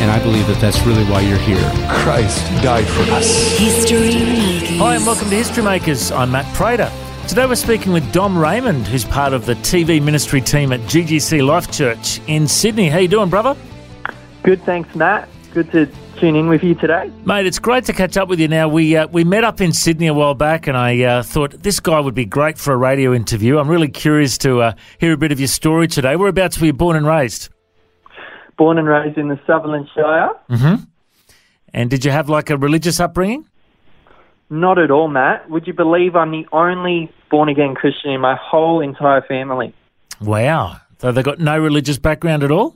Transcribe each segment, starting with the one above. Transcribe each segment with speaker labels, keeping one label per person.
Speaker 1: And I believe that that's really why you're here.
Speaker 2: Christ died for us.
Speaker 3: History Makers.
Speaker 4: Hi, and welcome to History Makers. I'm Matt Prater. Today we're speaking with Dom Raymond, who's part of the TV ministry team at GGC Life Church in Sydney. How you doing, brother?
Speaker 5: Good, thanks, Matt. Good to tune in with you today.
Speaker 4: Mate, it's great to catch up with you now. We uh, we met up in Sydney a while back, and I uh, thought this guy would be great for a radio interview. I'm really curious to uh, hear a bit of your story today. Whereabouts were you born and raised?
Speaker 5: Born and raised in the Sutherland Shire.
Speaker 4: And did you have like a religious upbringing?
Speaker 5: Not at all, Matt. Would you believe I'm the only born again Christian in my whole entire family?
Speaker 4: Wow. So they got no religious background at all?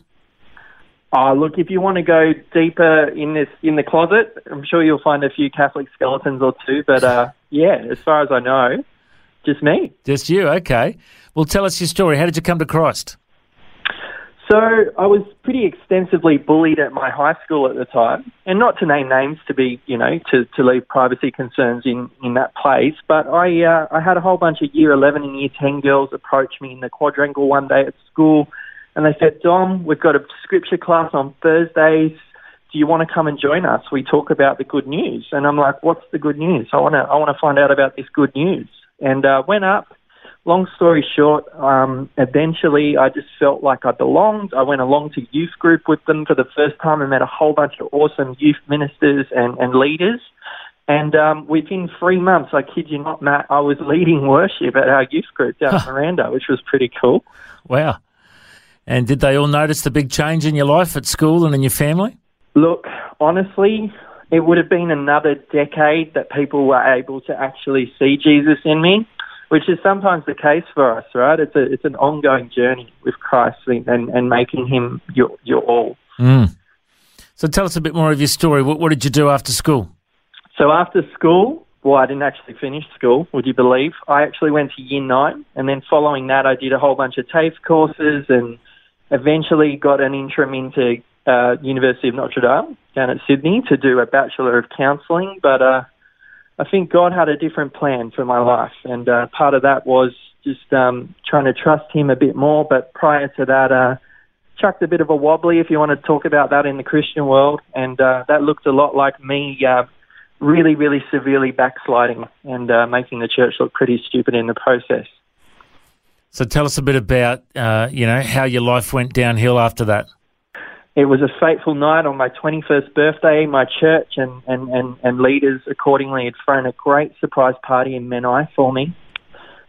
Speaker 5: Oh, look, if you want to go deeper in this in the closet, I'm sure you'll find a few Catholic skeletons or two. But uh, yeah, as far as I know, just me.
Speaker 4: Just you, okay. Well, tell us your story. How did you come to Christ?
Speaker 5: So I was pretty extensively bullied at my high school at the time, and not to name names to be, you know, to, to leave privacy concerns in, in that place. But I uh, I had a whole bunch of year 11 and year 10 girls approach me in the quadrangle one day at school, and they said, Dom, we've got a scripture class on Thursdays. Do you want to come and join us? We talk about the good news. And I'm like, what's the good news? I want to I want to find out about this good news. And uh, went up long story short, um, eventually I just felt like I belonged. I went along to youth group with them for the first time and met a whole bunch of awesome youth ministers and, and leaders. And um, within three months, I kid you not, Matt, I was leading worship at our youth group down at Miranda, which was pretty cool.
Speaker 4: Wow. And did they all notice the big change in your life at school and in your family?
Speaker 5: Look, honestly, it would have been another decade that people were able to actually see Jesus in me, which is sometimes the case for us, right? It's a it's an ongoing journey with Christ and and making Him your your all.
Speaker 4: So tell us a bit more of your story. What, what did you do after school?
Speaker 5: So after school, well, I didn't actually finish school. Would you believe? I actually went to year nine, and then following that, I did a whole bunch of TAFE courses, and eventually got an interim into uh, University of Notre Dame down at Sydney to do a Bachelor of Counselling. But uh, I think God had a different plan for my life, and uh, part of that was just um, trying to trust Him a bit more. But prior to that, uh, chucked a bit of a wobbly, if you want to talk about that in the Christian world, and uh, that looked a lot like me. Uh, really, really severely backsliding and uh, making the church look pretty stupid in the process.
Speaker 4: So tell us a bit about, uh, you know, how your life went downhill after that.
Speaker 5: It was a fateful night on my 21st birthday. My church and, and, and, and leaders accordingly had thrown a great surprise party in Menai for me.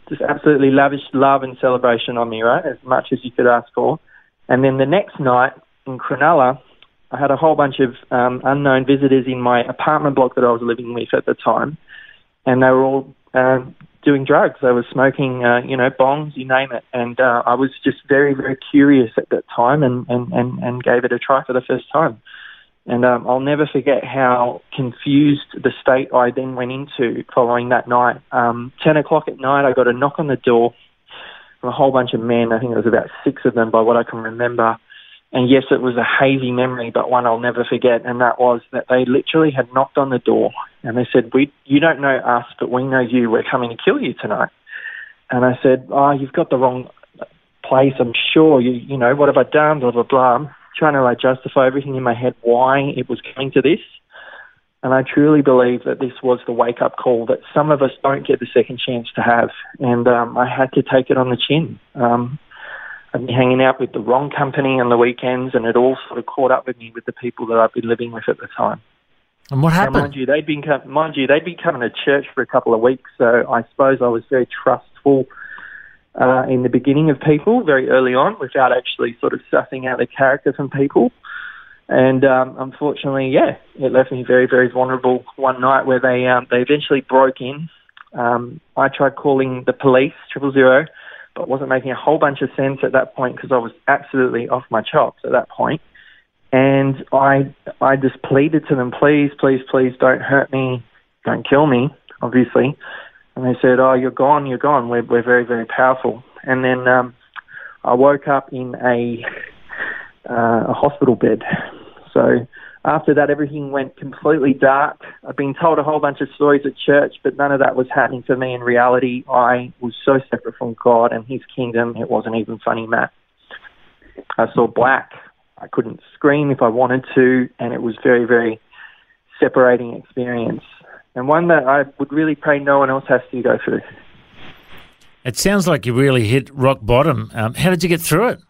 Speaker 5: Just absolutely lavished love and celebration on me, right? As much as you could ask for. And then the next night in Cronulla, I had a whole bunch of um, unknown visitors in my apartment block that I was living with at the time. And they were all uh, doing drugs. They were smoking, uh, you know, bongs, you name it. And uh, I was just very, very curious at that time and, and, and, and gave it a try for the first time. And um, I'll never forget how confused the state I then went into following that night. Um, 10 o'clock at night, I got a knock on the door from a whole bunch of men. I think there was about six of them by what I can remember. And yes, it was a hazy memory, but one I'll never forget. And that was that they literally had knocked on the door and they said, "We, you don't know us, but we know you. We're coming to kill you tonight." And I said, "Oh, you've got the wrong place. I'm sure. You, you know, what have I done? Blah blah blah." I'm trying to like justify everything in my head why it was coming to this. And I truly believe that this was the wake up call that some of us don't get the second chance to have. And um, I had to take it on the chin. Um, I'd be hanging out with the wrong company on the weekends, and it all sort of caught up with me with the people that I'd been living with at the time.
Speaker 4: And what
Speaker 5: Now,
Speaker 4: happened?
Speaker 5: mind you, they'd been mind you, they'd been coming to church for a couple of weeks, so I suppose I was very trustful uh, in the beginning of people very early on, without actually sort of sussing out the character from people. And um, unfortunately, yeah, it left me very, very vulnerable one night where they um, they eventually broke in. Um, I tried calling the police, triple zero, but wasn't making a whole bunch of sense at that point because I was absolutely off my chops at that point. And I I just pleaded to them, please, please, please, don't hurt me, don't kill me, obviously. And they said, oh, you're gone, you're gone. We're we're very, very powerful. And then um, I woke up in a uh, a hospital bed. So after that, everything went completely dark. I've been told a whole bunch of stories at church, but none of that was happening for me in reality. I was so separate from God and His kingdom, it wasn't even funny, Matt. I saw black. I couldn't scream if I wanted to, and it was very, very separating experience, and one that I would really pray no one else has to go through.
Speaker 4: It sounds like you really hit rock bottom. Um, how did you get through it?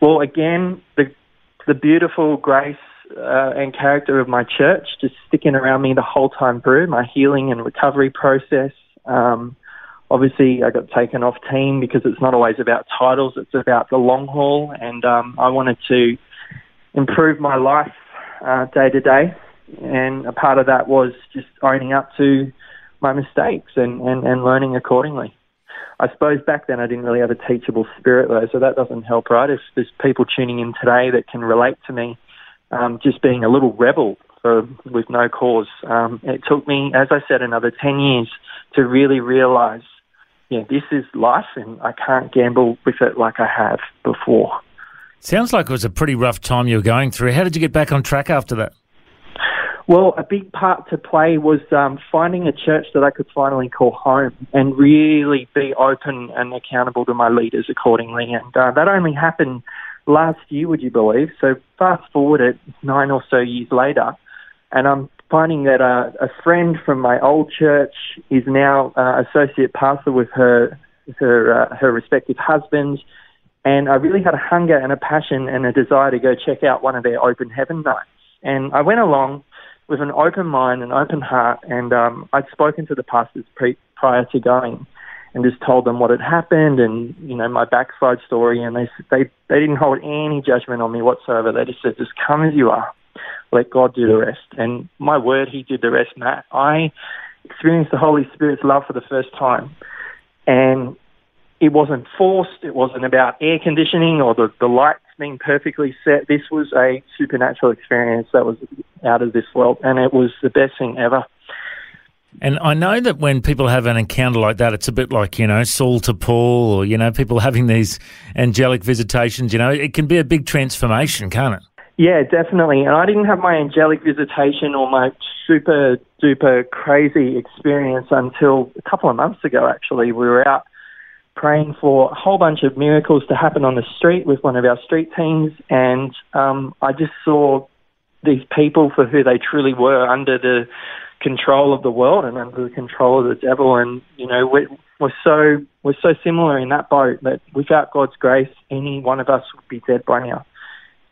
Speaker 5: Well, again, the the beautiful grace uh, and character of my church just sticking around me the whole time through my healing and recovery process. Um, obviously, I got taken off team because it's not always about titles; it's about the long haul, and um, I wanted to improve my life uh, day to day, and a part of that was just owning up to my mistakes and, and, and learning accordingly. I suppose back then I didn't really have a teachable spirit though, so that doesn't help, right? If there's people tuning in today that can relate to me, um, just being a little rebel for, with no cause. Um, it took me, as I said, another 10 years to really realise, yeah, this is life and I can't gamble with it like I have before.
Speaker 4: Sounds like it was a pretty rough time you were going through. How did you get back on track after that?
Speaker 5: Well, a big part to play was um, finding a church that I could finally call home and really be open and accountable to my leaders accordingly. And uh, that only happened last year, would you believe? So fast forward it nine or so years later, and I'm finding that uh, a friend from my old church is now uh, associate pastor with her her uh, her respective husbands. And I really had a hunger and a passion and a desire to go check out one of their open heaven nights. And I went along with an open mind and open heart, and um, I'd spoken to the pastors pre- prior to going, and just told them what had happened, and you know my backside story, and they they they didn't hold any judgment on me whatsoever. They just said, "Just come as you are, let God do the rest." And my word, He did the rest, Matt. I experienced the Holy Spirit's love for the first time, and it wasn't forced. It wasn't about air conditioning or the, the lights being perfectly set. This was a supernatural experience that was out of this world, and it was the best thing ever.
Speaker 4: And I know that when people have an encounter like that, it's a bit like, you know, Saul to Paul or, you know, people having these angelic visitations, you know, it can be a big transformation, can't it?
Speaker 5: Yeah, definitely. And I didn't have my angelic visitation or my super duper crazy experience until a couple of months ago, actually. We were out praying for a whole bunch of miracles to happen on the street with one of our street teams, and um, I just saw these people for who they truly were under the control of the world and under the control of the devil. And you know, we're, we're so we're so similar in that boat that without God's grace, any one of us would be dead by now.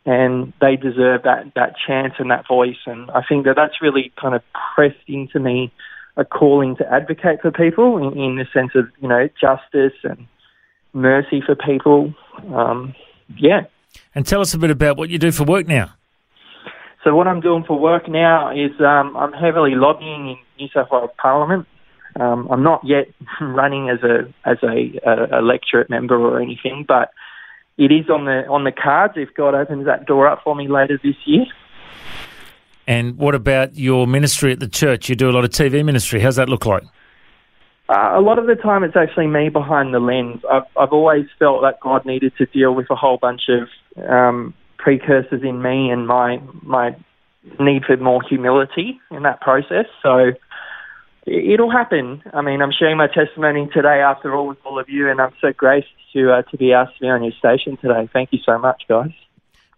Speaker 5: And they deserve that that chance and that voice. And I think that that's really kind of pressed into me a calling to advocate for people in, in the sense of you know justice and mercy for people. Um, yeah.
Speaker 4: And tell us a bit about what you do for work now.
Speaker 5: So what I'm doing for work now is um, I'm heavily lobbying in New South Wales Parliament. Um, I'm not yet running as a as a, a electorate member or anything, but it is on the on the cards if God opens that door up for me later this year.
Speaker 4: And what about your ministry at the church? You do a lot of TV ministry. How's that look like?
Speaker 5: Uh, a lot of the time, it's actually me behind the lens. I've, I've always felt that God needed to deal with a whole bunch of um, precursors in me and my my need for more humility in that process. So it'll happen. I mean, I'm sharing my testimony today after all with all of you, and I'm so graced to uh, to be asked to be on your station today. Thank you so much, guys.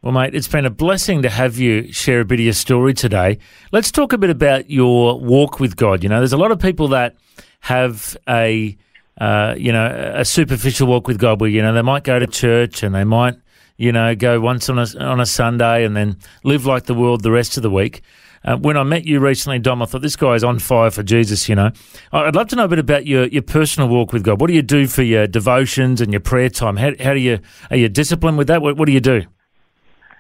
Speaker 4: Well, mate, it's been a blessing to have you share a bit of your story today. Let's talk a bit about your walk with God. You know, there's a lot of people that have a uh, you know, a superficial walk with God where, you know, they might go to church and they might, you know, go once on a, on a Sunday and then live like the world the rest of the week. Uh, when I met you recently, Dom, I thought this guy is on fire for Jesus. You know, I'd love to know a bit about your, your personal walk with God. What do you do for your devotions and your prayer time? How, how do you are you disciplined with that? What, what do you do?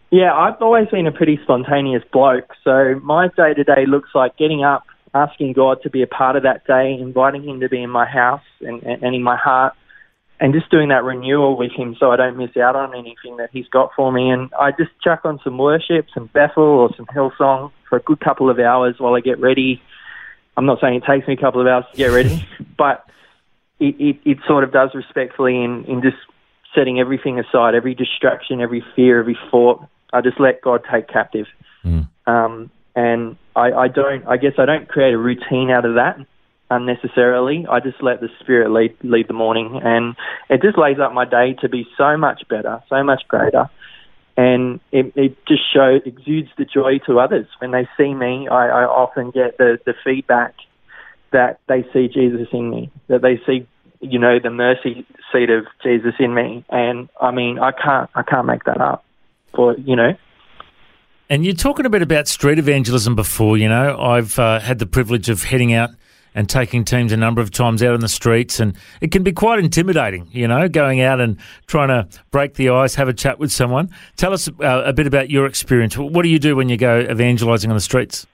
Speaker 5: Yeah, I've always been a pretty spontaneous bloke. So my day to day looks like getting up, asking God to be a part of that day, inviting Him to be in my house and, and, and in my heart, and just doing that renewal with Him so I don't miss out on anything that He's got for me. And I just chuck on some worship, some Bethel or some Hillsong for a good couple of hours while I get ready. I'm not saying it takes me a couple of hours to get ready, but it, it, it sort of does respectfully in, in just setting everything aside, every distraction, every fear, every thought. I just let God take captive.
Speaker 4: Mm.
Speaker 5: Um, and I, I don't, I guess I don't create a routine out of that unnecessarily. I just let the Spirit lead, lead the morning. And it just lays up my day to be so much better, so much greater. And it, it just shows, exudes the joy to others. When they see me, I, I often get the, the feedback that they see Jesus in me, that they see, you know, the mercy seat of Jesus in me. And I mean, I can't, I can't make that up for, you know,
Speaker 4: And you're talking a bit about street evangelism before. You know, I've uh, had the privilege of heading out and taking teams a number of times out on the streets, and it can be quite intimidating. You know, going out and trying to break the ice, have a chat with someone. Tell us uh, a bit about your experience. What do you do when you go evangelising on the streets?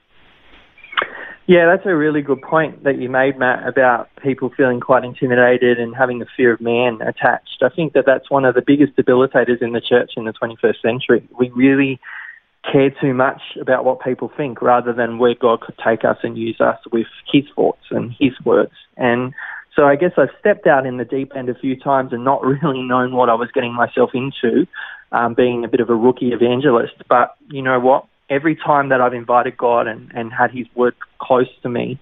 Speaker 5: Yeah, that's a really good point that you made, Matt, about people feeling quite intimidated and having the fear of man attached. I think that that's one of the biggest debilitators in the church in the 21st century. We really care too much about what people think rather than where God could take us and use us with His thoughts and His words. And so I guess I've stepped out in the deep end a few times and not really known what I was getting myself into, um, being a bit of a rookie evangelist. But you know what? Every time that I've invited God and, and had His word close to me,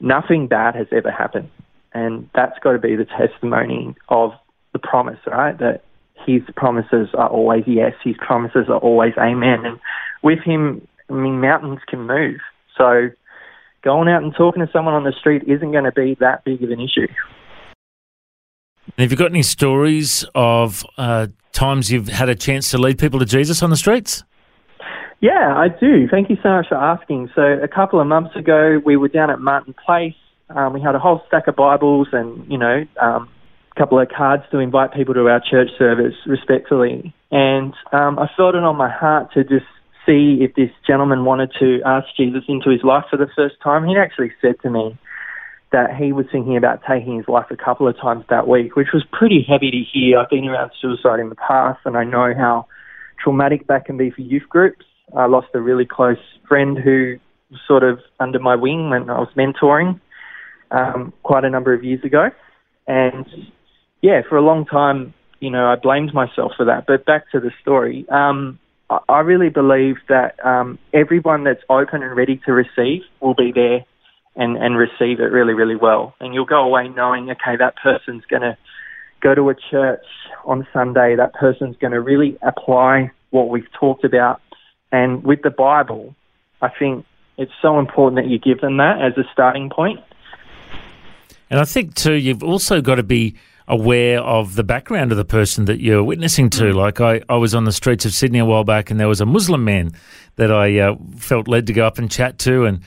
Speaker 5: nothing bad has ever happened. And that's got to be the testimony of the promise, right? That his promises are always yes, his promises are always amen. And with him, I mean, mountains can move. So going out and talking to someone on the street isn't going to be that big of an issue.
Speaker 4: And have you got any stories of uh, times you've had a chance to lead people to Jesus on the streets?
Speaker 5: Yeah, I do. Thank you so much for asking. So a couple of months ago, we were down at Martin Place. Um, we had a whole stack of Bibles and, you know, um, couple of cards to invite people to our church service respectfully. And um, I felt it on my heart to just see if this gentleman wanted to ask Jesus into his life for the first time. He actually said to me that he was thinking about taking his life a couple of times that week, which was pretty heavy to hear. I've been around suicide in the past and I know how traumatic that can be for youth groups. I lost a really close friend who was sort of under my wing when I was mentoring um, quite a number of years ago. And yeah, for a long time, you know, I blamed myself for that. But back to the story. Um, I- really believe that um, everyone that's open and ready to receive will be there and, and receive it really, really well. And you'll go away knowing, okay, that person's going to go to a church on Sunday. That person's going to really apply what we've talked about. And with the Bible, I think it's so important that you give them that as a starting point.
Speaker 4: And I think too, you've also got to be aware of the background of the person that you're witnessing to. Like I, I was on the streets of Sydney a while back, and there was a Muslim man that I uh, felt led to go up and chat to, and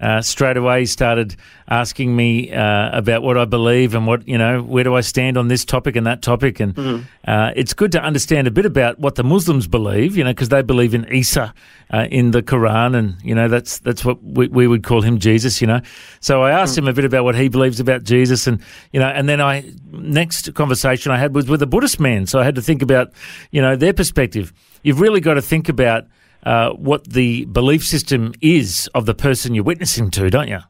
Speaker 4: uh, straight away he started asking me uh, about what I believe and what you know where do I stand on this topic and that topic, and uh, it's good to understand a bit about what the Muslims believe, you know, because they believe in Isa uh, in the Quran, and you know that's that's what we, we would call him Jesus, you know. So I asked him a bit about what he believes about Jesus, and you know, and then I next conversation I had was with a Buddhist man, so I had to think about you know their perspective. You've really got to think about uh, what the belief system is of the person you're witnessing to, don't you?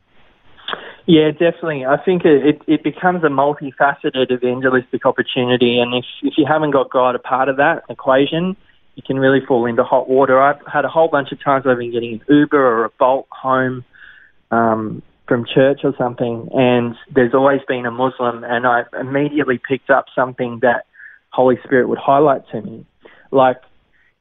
Speaker 5: Yeah, definitely. I think it, it, becomes a multifaceted evangelistic opportunity, and if, if you haven't got God a part of that equation, you can really fall into hot water. I've had a whole bunch of times I've been getting an Uber or a Bolt home um, from church or something, and there's always been a Muslim, and I immediately picked up something that Holy Spirit would highlight to me. Like,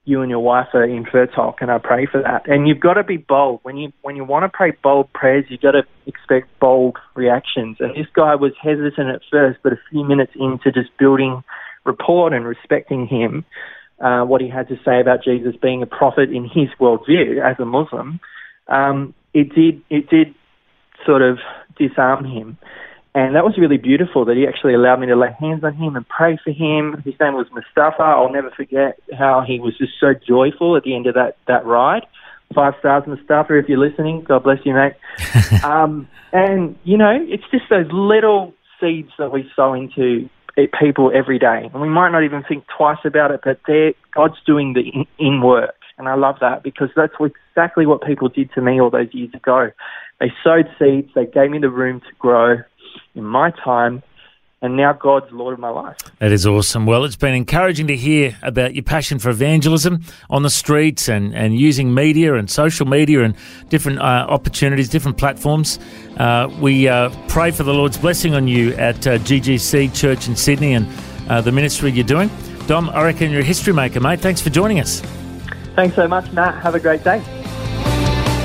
Speaker 5: you and your wife are infertile. Can I pray for that? And you've got to be bold when you when you want to pray bold prayers. You've got to expect bold reactions. And this guy was hesitant at first, but a few minutes into just building rapport and respecting him, uh, what he had to say about Jesus being a prophet in his worldview as a Muslim, um, it did it did sort of disarm him. And that was really beautiful that he actually allowed me to lay hands on him and pray for him. His name was Mustafa. I'll never forget how he was just so joyful at the end of that, that ride. Five stars, Mustafa, if you're listening. God bless you, mate. um, and, you know, it's just those little seeds that we sow into people every day. And we might not even think twice about it, but God's doing the in, in work. And I love that because that's exactly what people did to me all those years ago. They sowed seeds, they gave me the room to grow in my time, and now God's Lord of my life.
Speaker 4: That is awesome. Well, it's been encouraging to hear about your passion for evangelism on the streets and, and using media and social media and different uh, opportunities, different platforms. Uh, we uh, pray for the Lord's blessing on you at uh, GGC Church in Sydney and uh, the ministry you're doing. Dom, I reckon you're a history maker, mate. Thanks for joining us.
Speaker 5: Thanks so much, Matt. Have a great day.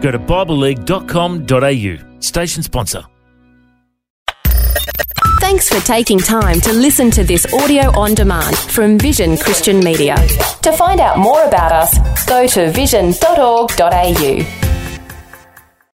Speaker 4: go to bibleleague.com.au. Station sponsor.
Speaker 6: Thanks for taking time to listen to this audio on demand from Vision Christian Media. To find out more about us, go to vision.org.au.